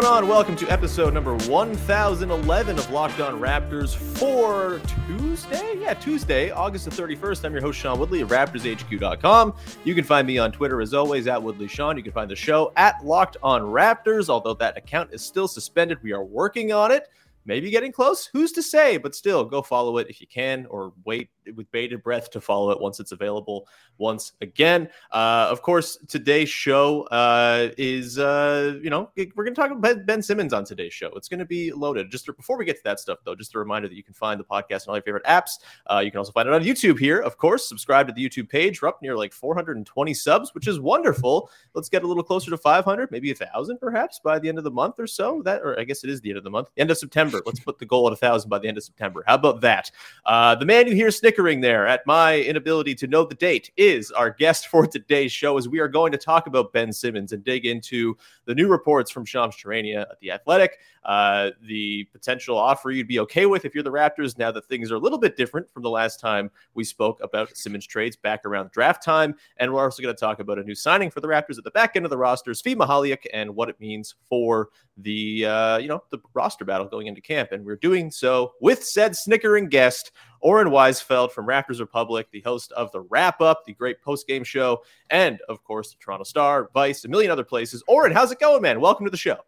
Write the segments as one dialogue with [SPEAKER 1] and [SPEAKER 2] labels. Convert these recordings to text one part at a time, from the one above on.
[SPEAKER 1] Going
[SPEAKER 2] on? Welcome to episode number 1011 of Locked On Raptors for Tuesday? Yeah, Tuesday, August the 31st. I'm your host, Sean Woodley of RaptorsHQ.com. You can find me on Twitter as always at Woodley Sean. You can find the show at Locked On Raptors, although that account is still suspended. We are working on it. Maybe getting close. Who's to say? But still, go follow it if you can, or wait with bated breath to follow it once it's available once again. Uh, of course, today's show uh, is, uh, you know, we're going to talk about Ben Simmons on today's show. It's going to be loaded. Just before we get to that stuff, though, just a reminder that you can find the podcast on all your favorite apps. Uh, you can also find it on YouTube here, of course. Subscribe to the YouTube page. We're up near like 420 subs, which is wonderful. Let's get a little closer to 500, maybe a thousand, perhaps by the end of the month or so. That, or I guess it is the end of the month, end of September. Let's put the goal at a thousand by the end of September. How about that? Uh, the man you hear snickering there at my inability to know the date is our guest for today's show, as we are going to talk about Ben Simmons and dig into the new reports from Shams Charania at the Athletic, uh, the potential offer you'd be okay with if you're the Raptors. Now that things are a little bit different from the last time we spoke about Simmons trades back around draft time, and we're also going to talk about a new signing for the Raptors at the back end of the roster, Svi Mykhailiuk, and what it means for the uh, you know the roster battle going into camp. And we're doing so with said snickering guest. Oren Weisfeld from Raptors Republic, the host of the Wrap Up, the great post game show, and of course, the Toronto Star, Vice, a million other places. Oren, how's it going, man? Welcome to the show.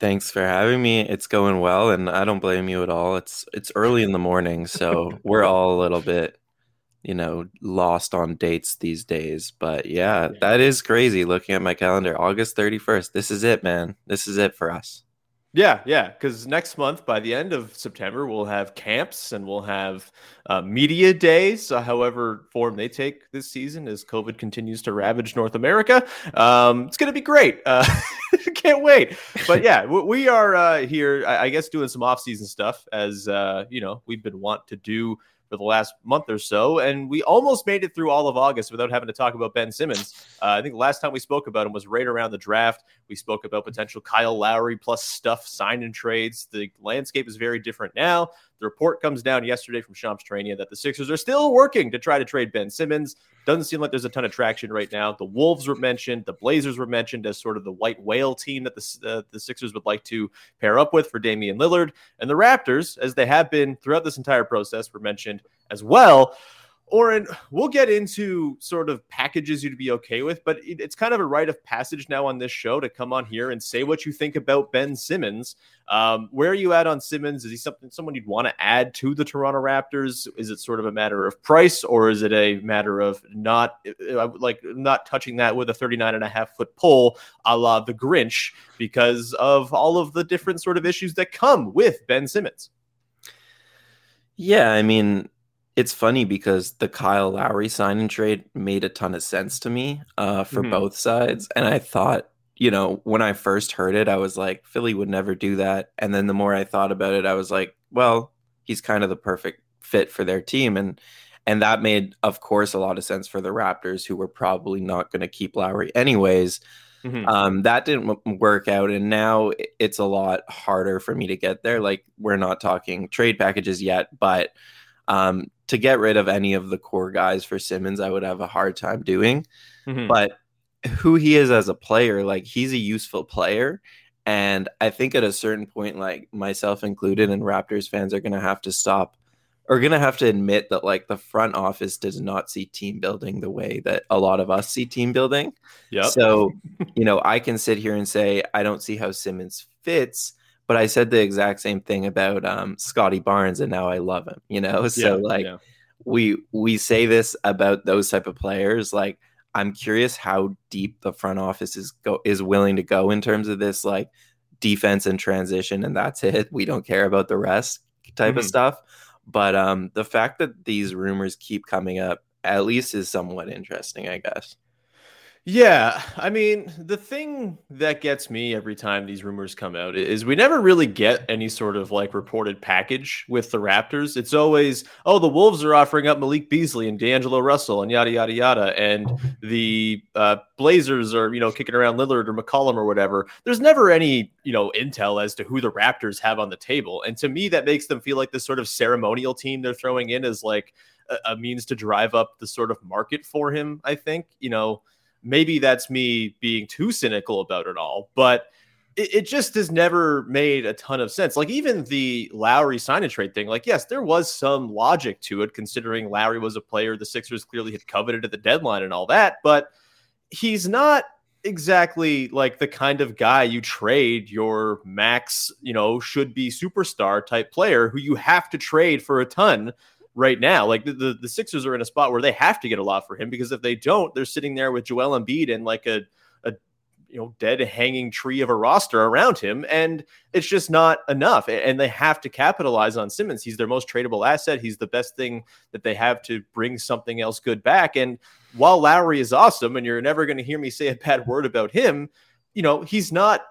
[SPEAKER 3] Thanks for having me. It's going well, and I don't blame you at all. It's it's early in the morning, so we're all a little bit, you know, lost on dates these days. But yeah, that is crazy. Looking at my calendar, August thirty first. This is it, man. This is it for us.
[SPEAKER 2] Yeah, yeah. Because next month, by the end of September, we'll have camps and we'll have uh, media days, uh, however form they take this season as COVID continues to ravage North America. Um, it's going to be great. Uh, can't wait. But yeah, we, are uh, here, I, I guess, doing some off-season stuff as uh, you know we've been want to do for the last month or so, and we almost made it through all of August without having to talk about Ben Simmons. Uh, I think the last time we spoke about him was right around the draft. We spoke about potential Kyle Lowry plus stuff, sign and trades. The landscape is very different now. The report comes down yesterday from Shams Charania that the Sixers are still working to try to trade Ben Simmons. Doesn't seem like there's a ton of traction right now. The Wolves were mentioned, the Blazers were mentioned as sort of the white whale team that the, uh, the Sixers would like to pair up with for Damian Lillard. And the Raptors, as they have been throughout this entire process, were mentioned as well. Oren, we'll get into sort of packages you'd be okay with, but it- it's kind of a rite of passage now on this show to come on here and say what you think about Ben Simmons. Um, where are you at on Simmons? Is he something someone you'd want to add to the Toronto Raptors? Is it sort of a matter of price, or is it a matter of not uh, like not touching that with a 39 and a half foot pole, a la the Grinch, because of all of the different sort of issues that come with Ben Simmons?
[SPEAKER 3] Yeah, I mean, it's funny because the Kyle Lowry sign and trade made a ton of sense to me uh, for
[SPEAKER 2] Mhm.
[SPEAKER 3] both sides. And I thought, you know, when I first heard it, I was like, Philly would never do that. And then the more I thought about it, I was like, well, he's kind of the perfect fit for their team. And And that made, of course, a lot of sense for the Raptors, who were probably not going to keep Lowry anyways.
[SPEAKER 2] Mhm.
[SPEAKER 3] Um, that didn't work out, and now it's a lot harder for me to get there. Like we're not talking trade packages yet, but um, to get rid of any of the core guys for Simmons, I would have a hard time doing.
[SPEAKER 2] Mhm.
[SPEAKER 3] But who he is as a player, like he's a useful player, and I think at a certain point, like myself included, and Raptors fans are going to have to stop. Are going to have to admit that like the front office does not see team building the way that a lot of us see team building.
[SPEAKER 2] Yeah.
[SPEAKER 3] So, you know, I can sit here and say I don't see how Simmons fits, but I said the exact same thing about um, Scottie Barnes, and now I love him. You know, so
[SPEAKER 2] Yeah,
[SPEAKER 3] like
[SPEAKER 2] yeah.
[SPEAKER 3] we we say this about those type of players. Like I'm curious how deep the front office is go is willing to go in terms of this like defense and transition, and that's it. We don't care about the rest type of
[SPEAKER 2] Mhm.
[SPEAKER 3] stuff. But um, the fact that these rumors keep coming up at least is somewhat interesting, I guess.
[SPEAKER 2] Yeah, I mean, the thing that gets me every time these rumors come out is we never really get any sort of like reported package with the Raptors. It's always, oh, the Wolves are offering up Malik Beasley and D'Angelo Russell and yada yada yada, and the uh, Blazers are you know kicking around Lillard or McCollum or whatever. There's never any you know intel as to who the Raptors have on the table, and to me that makes them feel like this sort of ceremonial team they're throwing in as like a, a means to drive up the sort of market for him. I think you know maybe that's me being too cynical about it all, but it, it just has never made a ton of sense. Like even the Lowry sign and trade thing, like, yes, there was some logic to it, considering Lowry was a player the Sixers clearly had coveted at the deadline and all that, but he's not exactly like the kind of guy you trade your max, you know, should be superstar type player who you have to trade for a ton right now. Like the, the, the Sixers are in a spot where they have to get a lot for him because if they don't, they're sitting there with Joel Embiid and like a, a you know dead hanging tree of a roster around him, and it's just not enough. And they have to capitalize on Simmons. He's their most tradable asset. He's the best thing that they have to bring something else good back. And while Lowry is awesome, and you're never going to hear me say a bad word about him, you know he's not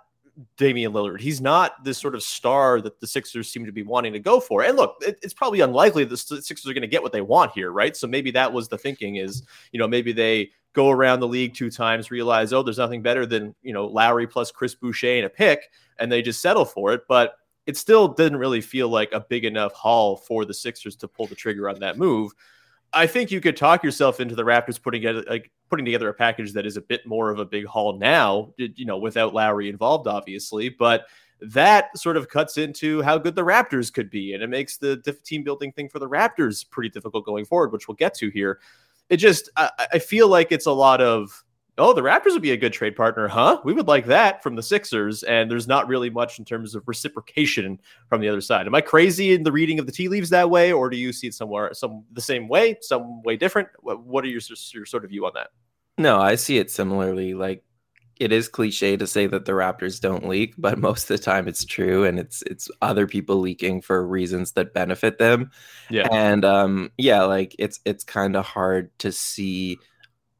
[SPEAKER 2] Damian Lillard. He's not this sort of star that the Sixers seem to be wanting to go for. And look, it, it's probably unlikely the Sixers are going to get what they want here, right? So maybe that was the thinking is, you know, maybe they go around the league two times, realize, oh, there's nothing better than, you know, Lowry plus Chris Boucher and a pick, and they just settle for it. But it still didn't really feel like a big enough haul for the Sixers to pull the trigger on that move. I think you could talk yourself into the Raptors putting together like putting together a package that is a bit more of a big haul now, you know, without Lowry involved, obviously. But that sort of cuts into how good the Raptors could be, and it makes the team building thing for the Raptors pretty difficult going forward, which we'll get to here. It just I, I feel like it's a lot of oh, the Raptors would be a good trade partner, huh? We would like that from the Sixers, and there's not really much in terms of reciprocation from the other side. Am I crazy in the reading of the tea leaves that way, or do you see it somewhere some the same way, some way different? What, what are your, your sort of view on that?
[SPEAKER 3] No, I see it similarly. Like it is cliche to say that the Raptors don't leak, but most of the time it's true, and it's it's other people leaking for reasons that benefit them.
[SPEAKER 2] Yeah.
[SPEAKER 3] and um, yeah, like it's it's kind of hard to see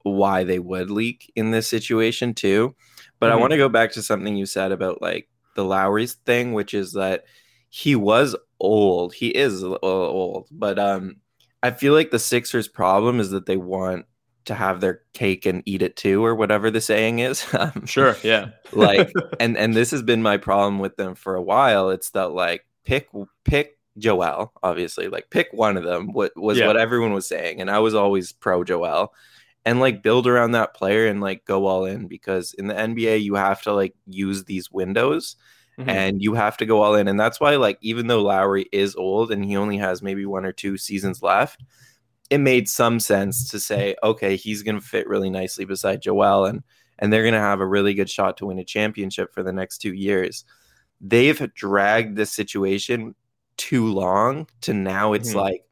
[SPEAKER 3] why they would leak in this situation too. But I
[SPEAKER 2] Mhm.
[SPEAKER 3] want to go back to something you said about like the Lowry's thing, which is that he was old. He is old, but um, I feel like the Sixers' problem is that they want to have their cake and eat it too, or whatever the saying is. Um,
[SPEAKER 2] Sure, yeah.
[SPEAKER 3] like, and and this has been my problem with them for a while. It's that like pick pick Joel, obviously, like pick one of them. What was
[SPEAKER 2] Yeah.
[SPEAKER 3] what everyone was saying, and I was always pro Joel. And like build around that player and like go all in because in the NBA you have to like use these windows
[SPEAKER 2] Mhm.
[SPEAKER 3] and you have to go all in. And that's why, like, even though Lowry is old and he only has maybe one or two seasons left, it made some sense to say, okay, he's going to fit really nicely beside Joel, and and they're going to have a really good shot to win a championship for the next two years. They've dragged this situation too long to now. It's
[SPEAKER 2] Mhm.
[SPEAKER 3] like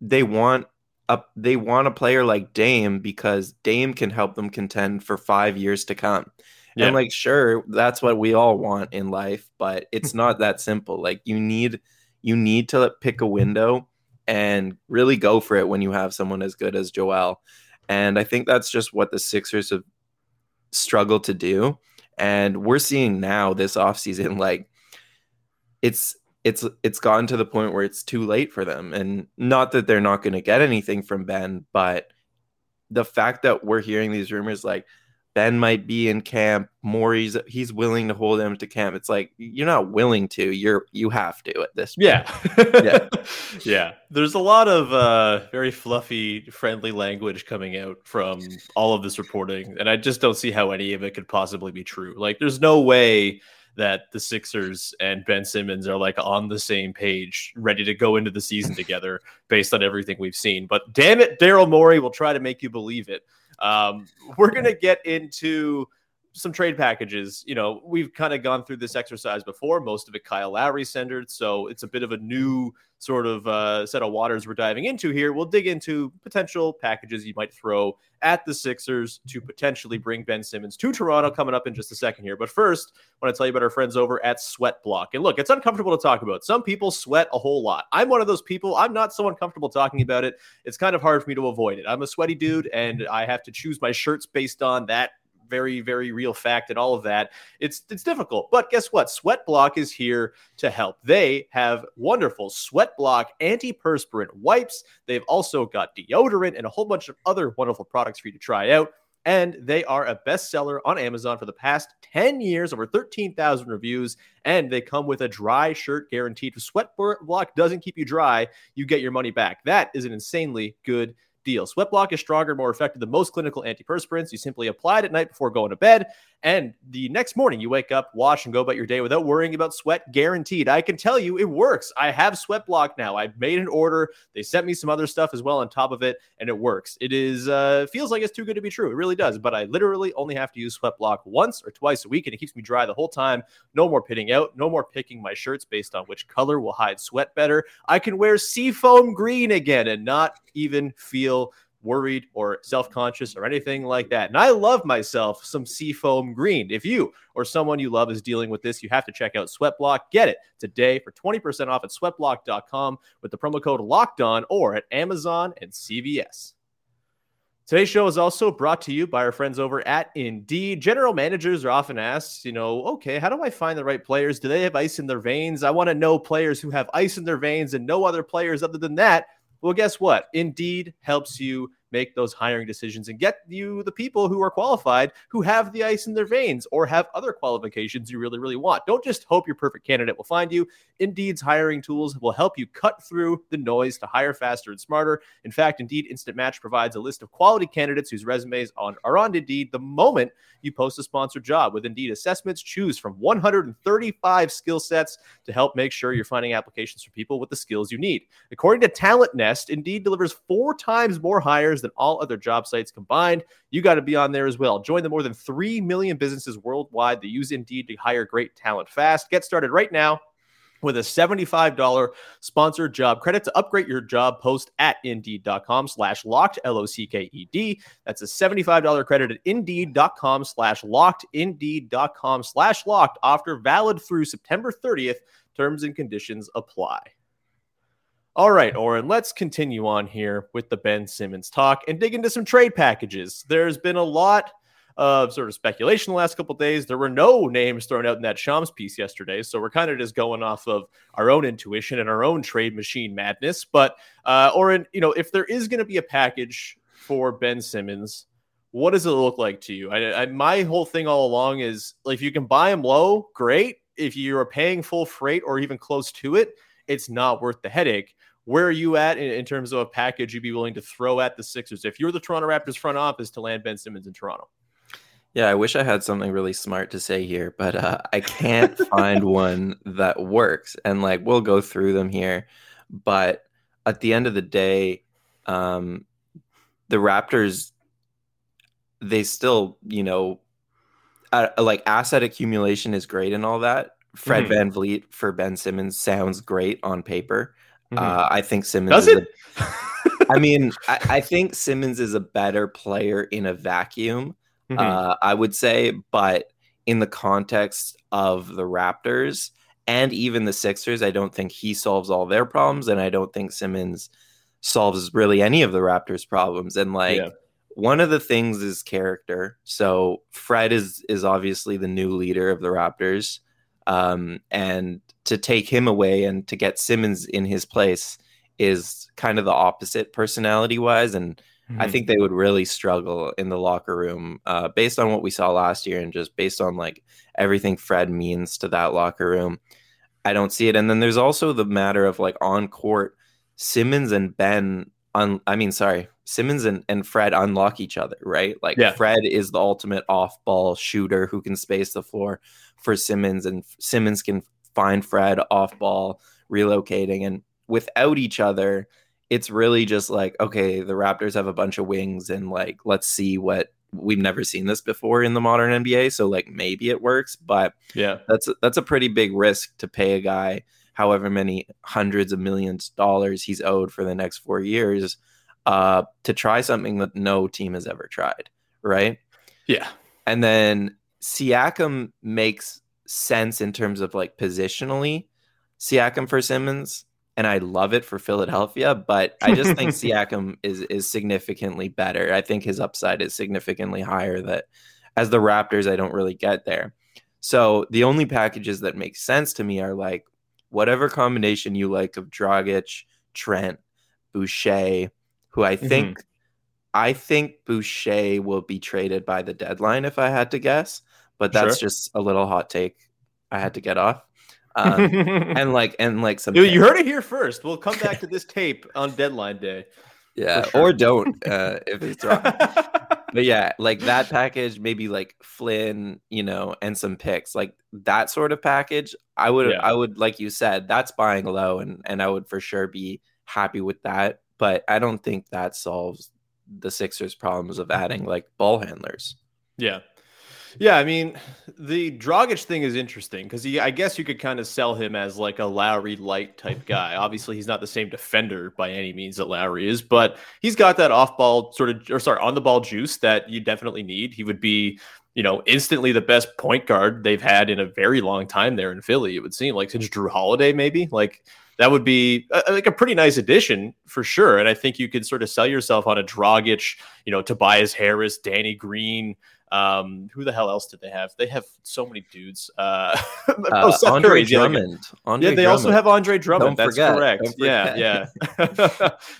[SPEAKER 3] they want a they want a player like Dame because Dame can help them contend for five years to come.
[SPEAKER 2] Yeah.
[SPEAKER 3] And like, sure, that's what we all want in life, but it's not that simple. Like, you need you need to pick a window and really go for it when you have someone as good as Joel. And I think that's just what the Sixers have struggled to do. And we're seeing now this offseason, like it's it's it's gotten to the point where it's too late for them and not that they're not going to get anything from Ben but the fact that we're hearing these rumors like Ben might be in camp Morey's he's willing to hold him to camp it's like you're not willing to you're you have to at this point.
[SPEAKER 2] Yeah.
[SPEAKER 3] Yeah.
[SPEAKER 2] yeah. There's a lot of uh, very fluffy, friendly language coming out from all of this reporting. And I just don't see how any of it could possibly be true. Like, there's no way that the Sixers and Ben Simmons are like on the same page, ready to go into the season together based on everything we've seen. But damn it, Daryl Morey will try to make you believe it. Um, we're going to get into some trade packages. You know, we've kind of gone through this exercise before, most of it Kyle Lowry centered. So it's a bit of a new sort of uh, set of waters we're diving into here. We'll dig into potential packages you might throw at the Sixers to potentially bring Ben Simmons to Toronto coming up in just a second here. But first, I want to tell you about our friends over at Sweat Block. And look, it's uncomfortable to talk about. Some people sweat a whole lot. I'm one of those people. I'm not so uncomfortable talking about it. It's kind of hard for me to avoid it. I'm a sweaty dude and I have to choose my shirts based on that very very real fact and all of that it's it's difficult. But guess what? Sweat block is here to help. They have wonderful sweat block antiperspirant wipes. They've also got deodorant and a whole bunch of other wonderful products for you to try out. And they are a bestseller on Amazon for the past 10 years, over 13,000 reviews, and they come with a dry shirt guaranteed. If Sweat Block doesn't keep you dry, you get your money back. That is an insanely good deal. Sweat Block is stronger, more effective than most clinical antiperspirants. You simply apply it at night before going to bed, and the next morning you wake up, wash, and go about your day without worrying about sweat. Guaranteed. I can tell you it works. I have Sweat Block now. I've made an order. They sent me some other stuff as well on top of it, and it works. It is uh, feels like it's too good to be true. It really does. But I literally only have to use Sweat Block once or twice a week, and it keeps me dry the whole time. No more pitting out. No more picking my shirts based on which color will hide sweat better. I can wear seafoam green again and not even feel worried or self conscious or anything like that. And I love myself some seafoam green. If you or someone you love is dealing with this, you have to check out Sweatblock. Get it today for 20% off at sweatblock.com with the promo code locked on or at Amazon and CVS. Today's show is also brought to you by our friends over at Indeed. General managers are often asked, you know, okay, how do I find the right players? Do they have ice in their veins? I want to know players who have ice in their veins and no other players other than that. Well, guess what? Indeed helps you make those hiring decisions and get you the people who are qualified who have the ice in their veins or have other qualifications you really, really want. Don't just hope your perfect candidate will find you. Indeed's hiring tools will help you cut through the noise to hire faster and smarter. In fact, Indeed Instant Match provides a list of quality candidates whose resumes on, are on Indeed the moment you post a sponsored job. With Indeed assessments, choose from 135 skill sets to help make sure you're finding applications for people with the skills you need. According to Talent Nest, Indeed delivers four times more hires than all other job sites combined. You got to be on there as well. Join the more than 3 million businesses worldwide that use Indeed to hire great talent fast. Get started right now with a $75 sponsored job credit to upgrade your job post at indeed.com slash locked l-o-c-k-e-d that's a $75 credit at indeed.com slash locked indeed.com slash locked after valid through september 30th terms and conditions apply all right, Oren, let's continue on here with the Ben Simmons talk and dig into some trade packages. There's been a lot of sort of speculation the last couple days. There were no names thrown out in that Shams piece yesterday, so we're kind of just going off of our own intuition and our own trade machine madness. But uh, Oren, you know, if there is going to be a package for Ben Simmons, what does it look like to you? I, I, my whole thing all along is like, if you can buy him low, great. If you are paying full freight or even close to it, it's not worth the headache. Where are you at in, in, terms of a package you'd be willing to throw at the Sixers if you're the Toronto Raptors front office to land Ben Simmons in Toronto?
[SPEAKER 3] Yeah, I wish I had something really smart to say here, but uh, I can't find one that works. And like, we'll go through them here. But at the end of the day, um, the Raptors, they still, you know, uh, like asset accumulation is great and all that. Fred mm-hmm. VanVleet for Ben Simmons sounds great on paper. Mm-hmm. Uh, I think Simmons
[SPEAKER 2] does it.
[SPEAKER 3] A, I mean, I, I, think Simmons is a better player in a vacuum. Mm-hmm. Uh, I would say, but in the context of the Raptors and even the Sixers, I don't think he solves all their problems, and I don't think Simmons solves really any of the Raptors' problems. And like. Yeah. One of the things is character. So Fred is is obviously the new leader of the Raptors. Um, and to take him away and to get Simmons in his place is kind of the opposite personality wise. And mm-hmm. I think they would really struggle in the locker room uh, based on what we saw last year and just based on like everything Fred means to that locker room. I don't see it. And then there's also the matter of like on court, Simmons and Ben, un- I mean, sorry, Simmons and, and Fred unlock each other, right? Like yeah. Fred is the ultimate off ball shooter who can space the floor for Simmons, and Simmons can find Fred off ball, relocating. And without each other, it's really just like, okay, the Raptors have a bunch of wings, and like, let's see what we've never seen this before in the modern NBA. So like maybe it works, but
[SPEAKER 2] yeah,
[SPEAKER 3] that's that's a pretty big risk to pay a guy however many hundreds of millions of dollars he's owed for the next four years uh, to try something that no team has ever tried, right?
[SPEAKER 2] Yeah.
[SPEAKER 3] And then Siakam makes sense in terms of like positionally, Siakam for Simmons, and I love it for Philadelphia, but I just think Siakam is is significantly better. I think his upside is significantly higher that as the Raptors I don't really get there. So the only packages that make sense to me are like whatever combination you like of Dragic, Trent, Boucher, who I mm-hmm. think mm-hmm. I think Boucher will be traded by the deadline if I had to guess, but that's sure. just a little hot take I had to get off. Um, and like and like some
[SPEAKER 2] you, you heard it here first. We'll come back to this tape on deadline day.
[SPEAKER 3] Yeah, sure. or don't uh, if it's wrong. but yeah, like that package, maybe like Flynn, you know, and some picks, like that sort of package. I would, yeah. I would, like you said, that's buying low, and and I would for sure be happy with that but I don't think that solves the Sixers' problems of adding like ball handlers.
[SPEAKER 2] Yeah. Yeah, I mean, the Dragic thing is interesting because I guess you could kind of sell him as like a Lowry light type guy. Obviously, he's not the same defender by any means that Lowry is, but he's got that off ball sort of, or sorry, on the ball juice that you definitely need. He would be, you know, instantly the best point guard they've had in a very long time there in Philly. It would seem like since Jrue Holiday, maybe like that would be a, like a pretty nice addition for sure. And I think you could sort of sell yourself on a Dragic, you know, Tobias Harris, Danny Green, um, who the hell else did they have? They have so many dudes. Uh,
[SPEAKER 3] oh, uh, Andre Drummond.
[SPEAKER 2] Andre yeah, they Drummond. also have Andre Drummond. Don't That's forget. correct. Yeah, yeah.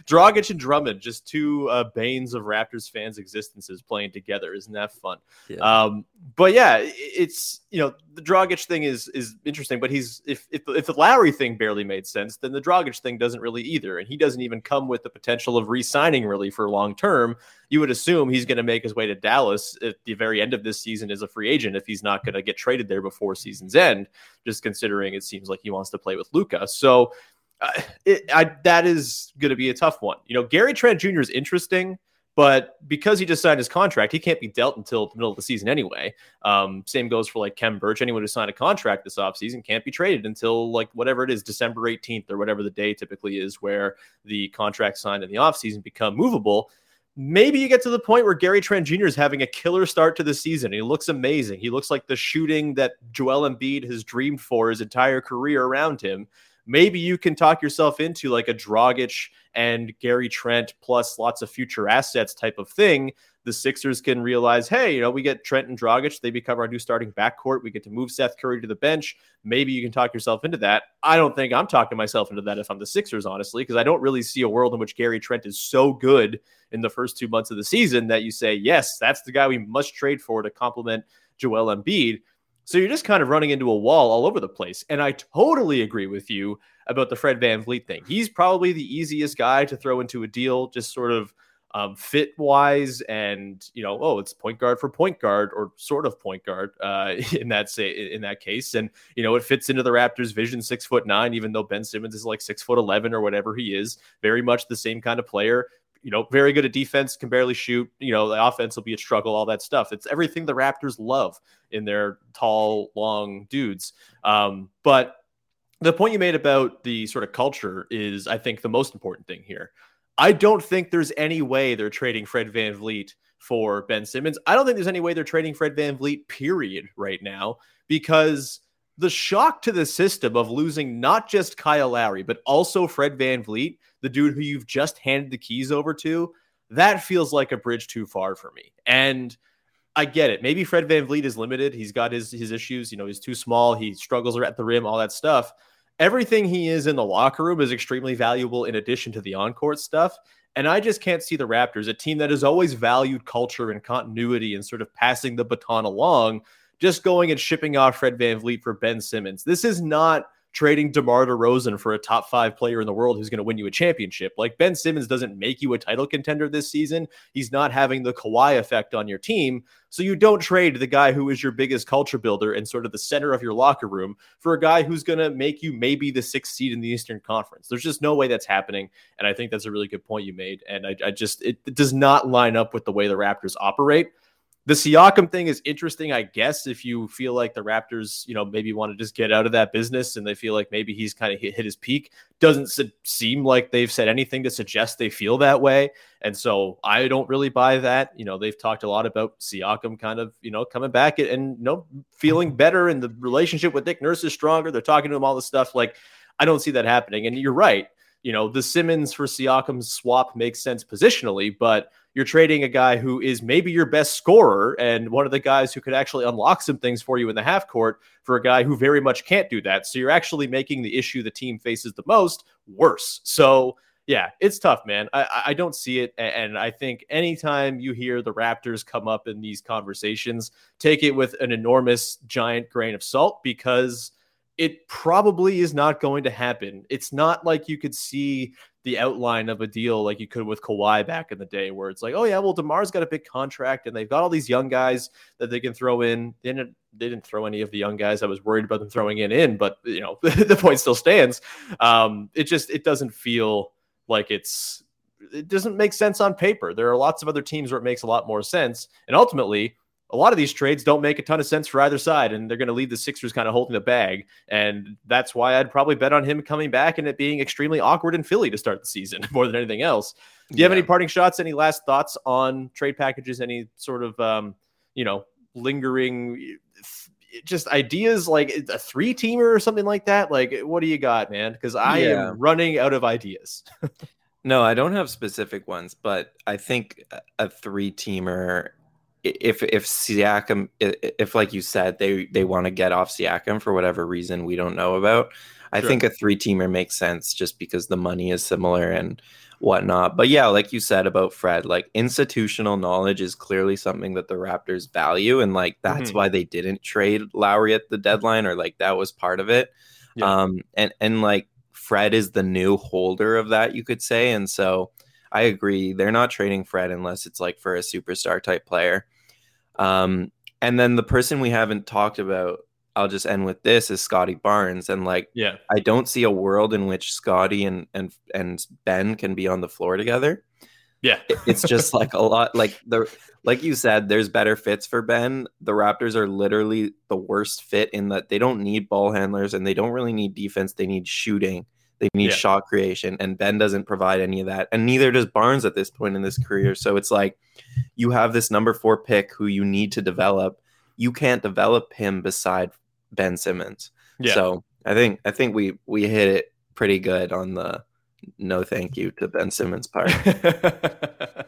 [SPEAKER 2] Dragic and Drummond, just two uh, banes of Raptors fans' existences playing together. Isn't that fun? Yeah. Um, but yeah, it's you know the Dragic thing is is interesting, but he's if if if the Lowry thing barely made sense, then the Dragic thing doesn't really either, and he doesn't even come with the potential of re-signing really for long term you would assume he's going to make his way to Dallas at the very end of this season as a free agent if he's not going to get traded there before season's end, just considering it seems like he wants to play with Luka. So uh, it, I, that is going to be a tough one. You know, Gary Trent Jr. is interesting. But because he just signed his contract, he can't be dealt until the middle of the season anyway. Um, same goes for like Khem Birch. Anyone who signed a contract this offseason can't be traded until like whatever it is, December 18th or whatever the day typically is where the contract signed in the offseason become movable maybe you get to the point where Gary Trent Jr. is having a killer start to the season. He looks amazing. He looks like the shooting that Joel Embiid has dreamed for his entire career around him. Maybe you can talk yourself into like a Dragic and Gary Trent plus lots of future assets type of thing the Sixers can realize, hey, you know, we get Trent and Dragic, they become our new starting backcourt. We get to move Seth Curry to the bench. Maybe you can talk yourself into that. I don't think I'm talking myself into that if I'm the Sixers, honestly, because I don't really see a world in which Gary Trent is so good in the first two months of the season that you say, yes, that's the guy we must trade for to complement Joel Embiid. So you're just kind of running into a wall all over the place. And I totally agree with you about the Fred VanVleet thing. He's probably the easiest guy to throw into a deal, just sort of um, fit wise and you know oh it's point guard for point guard or sort of point guard uh, in that say in that case and you know it fits into the Raptors vision six foot nine even though Ben Simmons is like six foot eleven or whatever he is very much the same kind of player you know very good at defense can barely shoot you know the offense will be a struggle all that stuff. It's everything the Raptors love in their tall long dudes. Um, but the point you made about the sort of culture is I think the most important thing here. I don't think there's any way they're trading Fred Van VanVleet for Ben Simmons. I don't think there's any way they're trading Fred Van VanVleet, period, right now, because the shock to the system of losing not just Kyle Lowry, but also Fred Van VanVleet, the dude who you've just handed the keys over to, that feels like a bridge too far for me. And I get it. Maybe Fred VanVleet is limited. He's got his his issues. You know, he's too small. He struggles at the rim, all that stuff. Everything he is in the locker room is extremely valuable in addition to the on-court stuff. And I just can't see the Raptors, a team that has always valued culture and continuity and sort of passing the baton along, just going and shipping off Fred VanVleet for Ben Simmons. This is not trading DeMar DeRozan for a top five player in the world who's going to win you a championship. Like Ben Simmons doesn't make you a title contender this season. He's not having the Kawhi effect on your team. So you don't trade the guy who is your biggest culture builder and sort of the center of your locker room for a guy who's going to make you maybe the sixth seed in the Eastern Conference. There's just no way that's happening. And I think that's a really good point you made. And I, I just, it, it does not line up with the way the Raptors operate the Siakam thing is interesting, I guess, if you feel like the Raptors, you know, maybe want to just get out of that business and they feel like maybe he's kind of hit, hit his peak. Doesn't seem like they've said anything to suggest they feel that way. And so I don't really buy that. You know, they've talked a lot about Siakam kind of, you know, coming back and, you know, feeling better and the relationship with Nick Nurse is stronger. They're talking to him all this stuff. Like, I don't see that happening. And you're right. You know, the Simmons for Siakam swap makes sense positionally, but you're trading a guy who is maybe your best scorer and one of the guys who could actually unlock some things for you in the half court for a guy who very much can't do that. So you're actually making the issue the team faces the most worse. So yeah, it's tough, man. I, I don't see it. And I think anytime you hear the Raptors come up in these conversations, take it with an enormous, giant grain of salt because it probably is not going to happen. It's not like you could see the outline of a deal like you could with Kawhi back in the day, where it's like, oh yeah, well DeMar's got a big contract and they've got all these young guys that they can throw in. They didn't, they didn't throw any of the young guys I was worried about them throwing in in, but you know the point still stands. Um, it just it doesn't feel like it's it doesn't make sense on paper. There are lots of other teams where it makes a lot more sense, and ultimately a lot of these trades don't make a ton of sense for either side, and they're going to leave the Sixers kind of holding the bag. And that's why I'd probably bet on him coming back and it being extremely awkward in Philly to start the season more than anything else. Do you yeah. have any parting shots? Any last thoughts on trade packages? Any sort of, um, you know, lingering eh, just ideas like eh, a three teamer or something like that? Like, eh, what do you got, man? Because I yeah. am running out of ideas.
[SPEAKER 3] no, I don't have specific ones, but I think a three teamer if if Siakam if like you said they they want to get off Siakam for whatever reason we don't know about, I sure. think a three teamer makes sense just because the money is similar and whatnot. But yeah, like you said about Fred, like institutional knowledge is clearly something that the Raptors value, and like that's mm-hmm. why they didn't trade Lowry at the deadline, or like that was part of it. Yeah. Um, and and like Fred is the new holder of that, you could say, and so. I agree. They're not trading Fred unless it's like for a superstar type player. Um, and then the person we haven't talked about, I'll just end with this is Scottie Barnes. And like,
[SPEAKER 2] yeah,
[SPEAKER 3] I don't see a world in which Scottie and and and Ben can be on the floor together.
[SPEAKER 2] Yeah,
[SPEAKER 3] it's just like a lot. Like the like you said, there's better fits for Ben. The Raptors are literally the worst fit in that they don't need ball handlers and they don't really need defense. They need shooting. They need yeah. shot creation, and Ben doesn't provide any of that, and neither does Barnes at this point in this career. So it's like you have this number four pick who you need to develop. You can't develop him beside Ben Simmons. Yeah. So I think I think we we hit it pretty good on the no thank you to Ben Simmons part.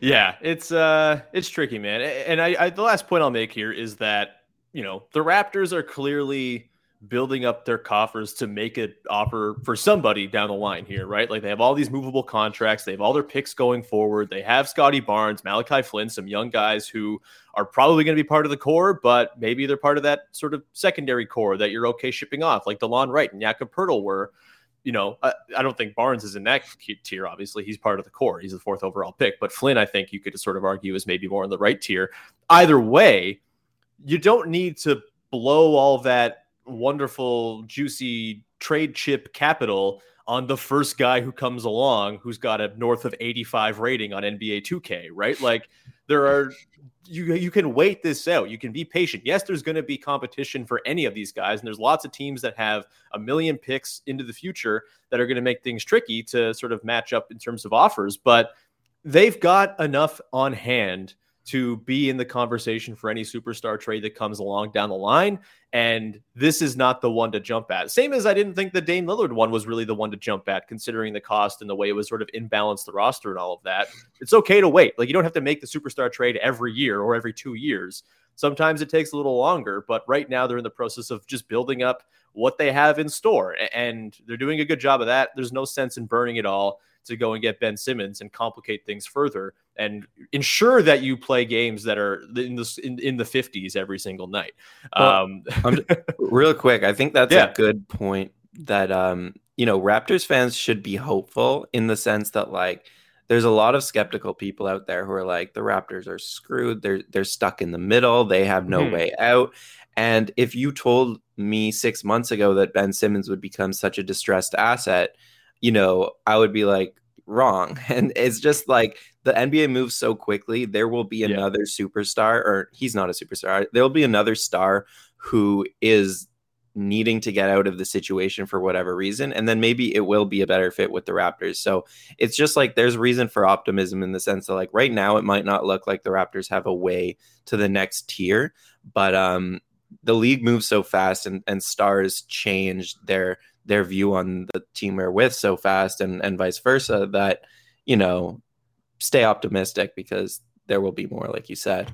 [SPEAKER 2] yeah, it's uh it's tricky, man. And I, I the last point I'll make here is that you know the Raptors are clearly building up their coffers to make an offer for somebody down the line here, right? Like they have all these movable contracts, they have all their picks going forward. They have Scottie Barnes, Malachi Flynn, some young guys who are probably going to be part of the core, but maybe they're part of that sort of secondary core that you're okay shipping off, like Delon Wright and Jakob Poeltl were. You know, I, I don't think Barnes is in that tier. Obviously, he's part of the core. He's the fourth overall pick. But Flynn, I think you could sort of argue is maybe more in the right tier. Either way, you don't need to blow all that wonderful, juicy trade chip capital on the first guy who comes along who's got a north of 85 rating on NBA 2K, right? Like there are you you can wait this out. You can be patient. Yes, there's going to be competition for any of these guys and there's lots of teams that have a million picks into the future that are going to make things tricky to sort of match up in terms of offers, but they've got enough on hand to be in the conversation for any superstar trade that comes along down the line. And this is not the one to jump at. Same as I didn't think the Dame Lillard one was really the one to jump at, considering the cost and the way it was sort of imbalanced the roster and all of that. It's okay to wait. Like you don't have to make the superstar trade every year or every two years. Sometimes it takes a little longer, but right now they're in the process of just building up what they have in store. And they're doing a good job of that. There's no sense in burning it all to go and get Ben Simmons and complicate things further and ensure that you play games that are in the in, in the 50s every single night. Well,
[SPEAKER 3] um, real quick, I think that's yeah. a good point that um, you know, Raptors fans should be hopeful in the sense that like there's a lot of skeptical people out there who are like the Raptors are screwed. They're they're stuck in the middle. They have no mm-hmm. way out. And if you told me 6 months ago that Ben Simmons would become such a distressed asset, you know, I would be like, wrong. And it's just like the NBA moves so quickly. There will be another yeah. superstar, or he's not a superstar. There will be another star who is needing to get out of the situation for whatever reason. And then maybe it will be a better fit with the Raptors. So it's just like there's reason for optimism in the sense that, like, right now, it might not look like the Raptors have a way to the next tier, but um, the league moves so fast and, and stars change their their view on the team we're with so fast and and vice versa that you know stay optimistic because there will be more like you said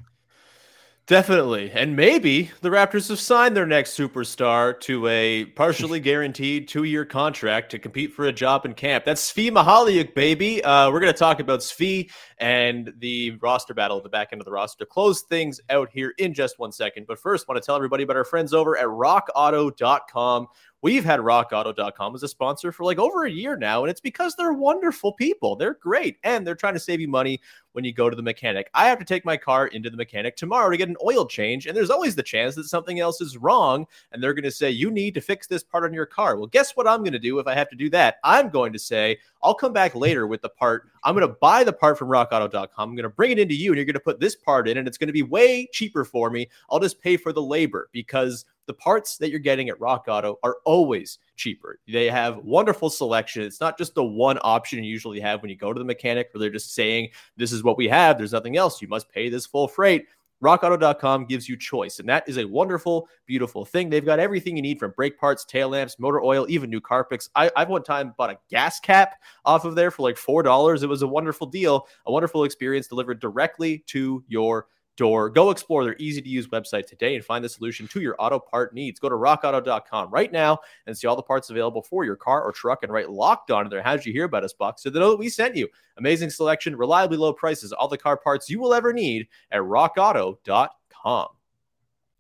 [SPEAKER 2] Definitely. And maybe the Raptors have signed their next superstar to a partially guaranteed two year contract to compete for a job in camp. That's Svi Mykhailiuk, baby. Uh, we're going to talk about Svi and the roster battle at the back end of the roster close things out here in just one second. But first, want to tell everybody about our friends over at rockauto.com. We've had rockauto.com as a sponsor for like over a year now, and it's because they're wonderful people. They're great, and they're trying to save you money when you go to the mechanic. I have to take my car into the mechanic tomorrow to get an oil change, and there's always the chance that something else is wrong, and they're going to say, You need to fix this part on your car. Well, guess what I'm going to do if I have to do that? I'm going to say, I'll come back later with the part. I'm going to buy the part from rockauto.com. I'm going to bring it into you, and you're going to put this part in, and it's going to be way cheaper for me. I'll just pay for the labor because the parts that you're getting at Rock Auto are always cheaper. They have wonderful selection. It's not just the one option you usually have when you go to the mechanic where they're just saying, this is what we have. There's nothing else. You must pay this full freight. RockAuto.com gives you choice, and that is a wonderful, beautiful thing. They've got everything you need from brake parts, tail lamps, motor oil, even new carpets. I, I've one time bought a gas cap off of there for like $4. It was a wonderful deal, a wonderful experience delivered directly to your door. Go explore their easy to use website today and find the solution to your auto part needs. Go to rockauto.com right now and see all the parts available for your car or truck and write locked on in there. How'd you hear about us, box? So they know that we sent you. Amazing selection, reliably low prices, all the car parts you will ever need at rockauto.com.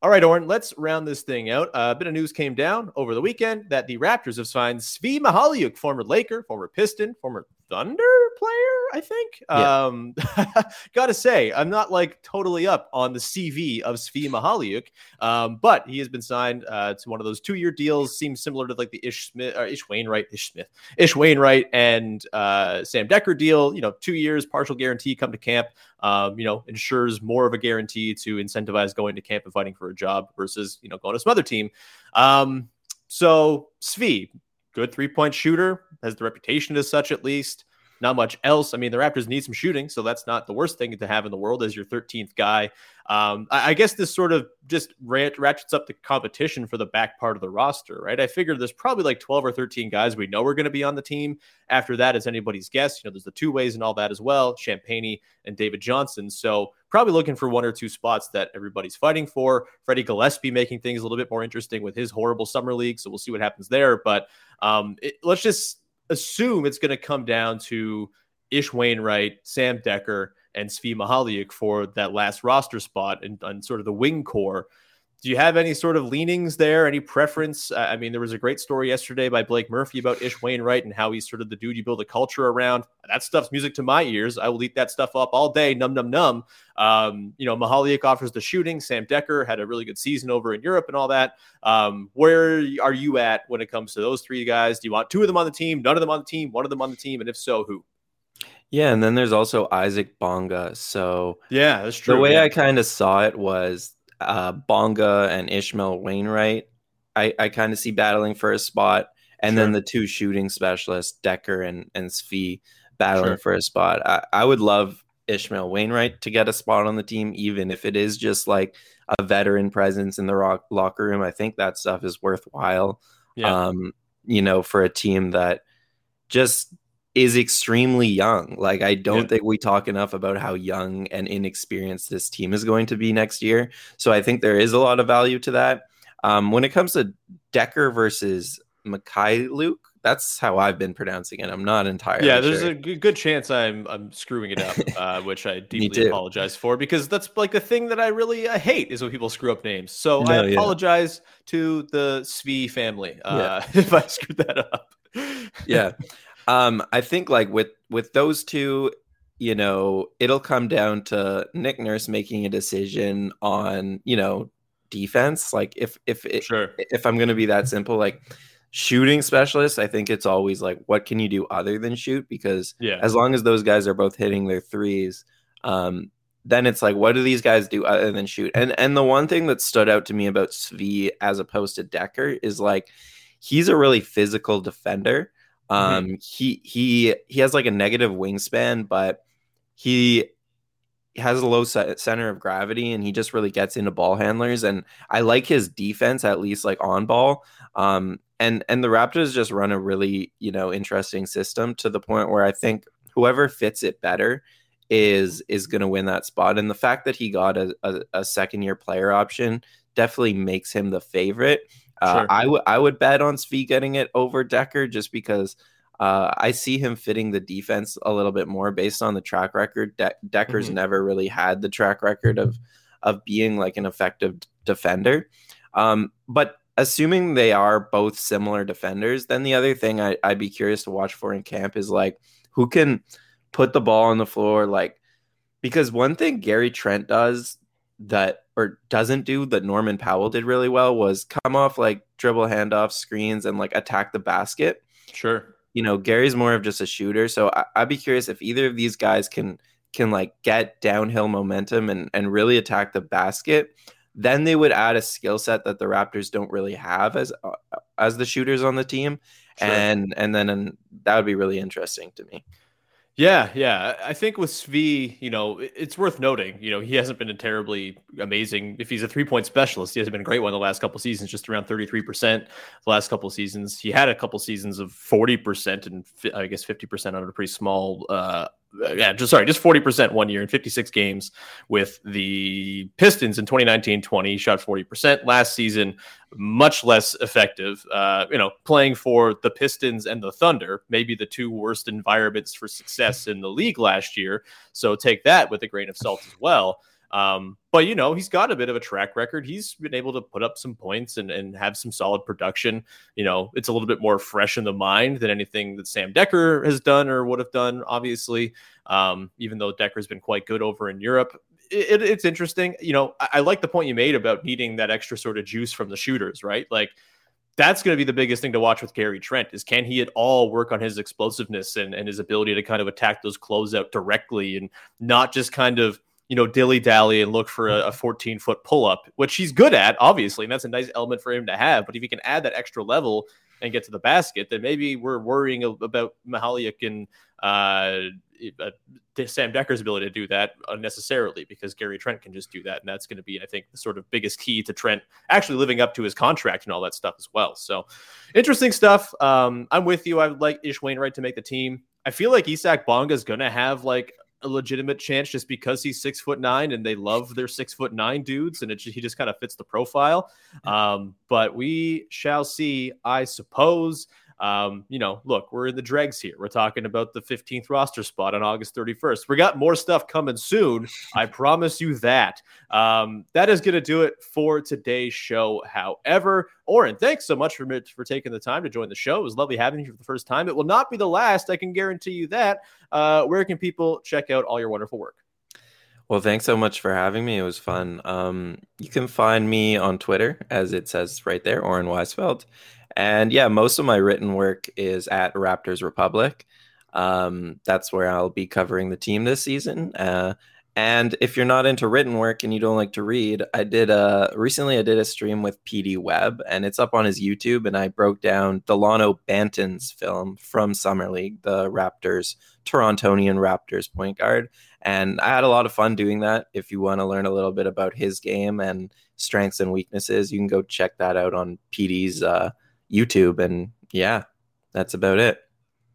[SPEAKER 2] All right, Oren, let's round this thing out. Uh, a bit of news came down over the weekend that the Raptors have signed Svi Mykhailiuk, former Laker, former Piston, former Thunder player, I think. Yeah. Um, gotta say, I'm not like totally up on the CV of Svi Mykhailiuk, um, but he has been signed uh, to one of those two-year deals. Seems similar to like the Ish Smith, or Ish Wainright, Ish Smith, Ish Wainright, and uh, Sam Dekker deal. You know, two years, partial guarantee, come to camp. Um, you know, ensures more of a guarantee to incentivize going to camp and fighting for a job versus you know going to some other team. Um, so Svi, good three point shooter, has the reputation as such at least. Not much else. I mean, the Raptors need some shooting, so that's not the worst thing to have in the world as your 13th guy. Um, I, I, guess this sort of just ratchets up the competition for the back part of the roster, right? I figured there's probably like 12 or 13 guys we know are going to be on the team. After that, it's anybody's guess. You know, there's the two ways and all that as well, Champagnie and David Johnson. So probably looking for one or two spots that everybody's fighting for. Freddie Gillespie making things a little bit more interesting with his horrible summer league. So we'll see what happens there. But um, it, let's just assume it's going to come down to Ish Wainright, Sam Dekker, and Svi Mykhailiuk for that last roster spot and, and sort of the wing core. Do you have any sort of leanings there? Any preference? I mean, there was a great story yesterday by Blake Murphy about Ish Wainright and how he's sort of the dude you build a culture around. That stuff's music to my ears. I will eat that stuff up all day. Num num num. Um, you know, Mykhailiuk offers the shooting. Sam Dekker had a really good season over in Europe and all that. Um, where are you at when it comes to those three guys? Do you want two of them on the team, none of them on the team, one of them on the team, and if so, who?
[SPEAKER 3] Yeah, and then there's also Isaac Bonga. So
[SPEAKER 2] yeah, that's true.
[SPEAKER 3] The way
[SPEAKER 2] yeah.
[SPEAKER 3] I kind of saw it was uh, Bonga and Ishmail Wainright. I, I kind of see battling for a spot, and sure. then the two shooting specialists, Dekker and and Svi, battling sure. for a spot. I, I would love Ishmail Wainright to get a spot on the team, even if it is just like a veteran presence in the rock, locker room. I think that stuff is worthwhile. Yeah. Um, you know, for a team that just is extremely young. Like I don't yeah. think we talk enough about how young and inexperienced this team is going to be next year. So I think there is a lot of value to that. Um, when it comes to Dekker versus Mykhailiuk, that's how I've been pronouncing it. I'm not entirely.
[SPEAKER 2] Yeah, there's
[SPEAKER 3] sure.
[SPEAKER 2] a good chance I'm I'm screwing it up, uh, which I deeply apologize for because that's like the thing that I really uh, hate is when people screw up names. So no, I apologize yeah. to the Svi family uh, yeah. if I screwed that up.
[SPEAKER 3] yeah, um, I think like with with those two, you know, it'll come down to Nick Nurse making a decision on, you know, defense. Like if if it,
[SPEAKER 2] sure.
[SPEAKER 3] if I'm gonna be that simple, like shooting specialist, I think it's always like what can you do other than shoot? Because
[SPEAKER 2] yeah,
[SPEAKER 3] as long as those guys are both hitting their threes, um, then it's like what do these guys do other than shoot? And and the one thing that stood out to me about Svi as opposed to Dekker is like he's a really physical defender. Mm-hmm. Um, mm-hmm. he he he has like a negative wingspan, but he has a low center of gravity, and he just really gets into ball handlers. And I like his defense, at least like on ball. Um, and and the Raptors just run a really you know interesting system to the point where I think whoever fits it better is is going to win that spot. And the fact that he got a, a, a second year player option definitely makes him the favorite. Uh, I would I would bet on Svi getting it over Dekker just because uh, I see him fitting the defense a little bit more based on the track record. De- Dekker's mm-hmm. never really had the track record of of being like an effective defender. Um, but assuming they are both similar defenders, then the other thing I, I'd be curious to watch for in camp is like who can put the ball on the floor, like because one thing Gary Trent does that or doesn't do that Norman Powell did really well was come off like dribble handoff screens and like attack the basket.
[SPEAKER 2] Sure.
[SPEAKER 3] You know, Gary's more of just a shooter. So I, would be curious if either of these guys can can like get downhill momentum and and really attack the basket. Then they would add a skill set that the Raptors don't really have as uh, as the shooters on the team, sure. and and then and that would be really interesting to me.
[SPEAKER 2] Yeah, yeah. I think with Svi, you know, it's worth noting, you know, he hasn't been a terribly amazing. If he's a three point specialist, he hasn't been a great one the last couple seasons, just around 33% the last couple seasons. He had a couple seasons of 40% and I guess 50% on a pretty small uh, uh, yeah, just sorry, just 40% one year in 56 games with the Pistons in 2019 20. Shot 40% last season, much less effective. Uh, you know, playing for the Pistons and the Thunder, maybe the two worst environments for success in the league last year. So take that with a grain of salt as well. Um, but you know, he's got a bit of a track record. He's been able to put up some points and, and have some solid production. You know, it's a little bit more fresh in the mind than anything that Sam Dekker has done or would have done, obviously. Um, even though Dekker's been quite good over in Europe. It, it, it's interesting. You know, I, I like the point you made about needing that extra sort of juice from the shooters, right? Like that's going to be the biggest thing to watch with Gary Trent is can he at all work on his explosiveness and, and his ability to kind of attack those closeout directly and not just kind of you know, dilly dally and look for a, 14 foot pull up, which he's good at, obviously. And that's a nice element for him to have. But if he can add that extra level and get to the basket, then maybe we're worrying about Mykhailiuk and uh, uh, Sam Dekker's ability to do that unnecessarily because Gary Trent can just do that. And that's going to be, I think, the sort of biggest key to Trent actually living up to his contract and all that stuff as well. So interesting stuff. Um, I'm with you. I would like Ish Wainright to make the team. I feel like Isaac Bonga is going to have like a legitimate chance just because he's six foot nine and they love their six foot nine dudes and it, he just kind of fits the profile. Um, but we shall see, I suppose. Um, you know, look, we're in the dregs here. We're talking about the 15th roster spot on August 31st. We got more stuff coming soon. I promise you that. Um, that is going to do it for today's show. However, Oren, thanks so much for, for taking the time to join the show. It was lovely having you for the first time. It will not be the last. I can guarantee you that. Uh, where can people check out all your wonderful work?
[SPEAKER 3] Well, thanks so much for having me. It was fun. Um, you can find me on Twitter, as it says right there, Oren Weisfeld. And yeah, most of my written work is at Raptors Republic. Um, that's where I'll be covering the team this season. Uh, and if you're not into written work and you don't like to read, I did a recently I did a stream with PD Webb and it's up on his YouTube and I broke down Delano Banton's film from Summer League, the Raptors, Torontonian Raptors point guard. And I had a lot of fun doing that. If you want to learn a little bit about his game and strengths and weaknesses, you can go check that out on PD's uh, YouTube. And yeah, that's about it.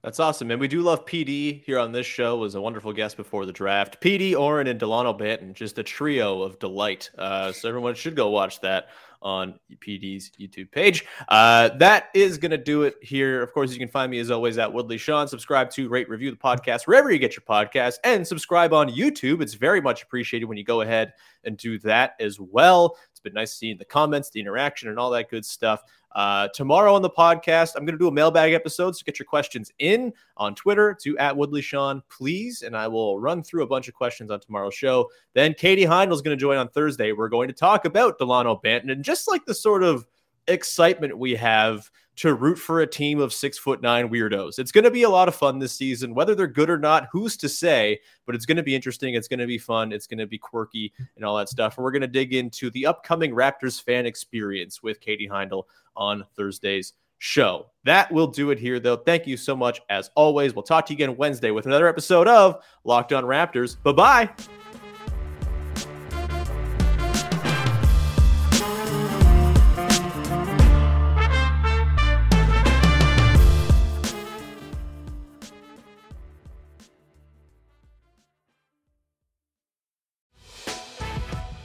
[SPEAKER 2] That's awesome, man. We do love PD here on this show. Was a wonderful guest before the draft. PD, Oren, and Delano Banton, just a trio of delight. Uh, so everyone should go watch that on PD's YouTube page. Uh, that is going to do it here. Of course, you can find me as always at Woodley Sean. Subscribe to, rate, review the podcast wherever you get your podcast, and subscribe on YouTube. It's very much appreciated when you go ahead and do that as well. Been nice seeing the comments, the interaction, and all that good stuff. Uh, tomorrow on the podcast, I'm going to do a mailbag episode. So get your questions in on Twitter to at Woodley Sean, please. And I will run through a bunch of questions on tomorrow's show. Then Katie Heindl is going to join on Thursday. We're going to talk about Delano Banton and just like the sort of excitement we have to root for a team of six foot nine weirdos. It's going to be a lot of fun this season. Whether they're good or not, who's to say? But it's going to be interesting. It's going to be fun. It's going to be quirky and all that stuff. And we're going to dig into the upcoming Raptors fan experience with Katie Heindl on Thursday's show. That will do it here, though. Thank you so much. As always, we'll talk to you again Wednesday with another episode of Locked On Raptors. Bye bye.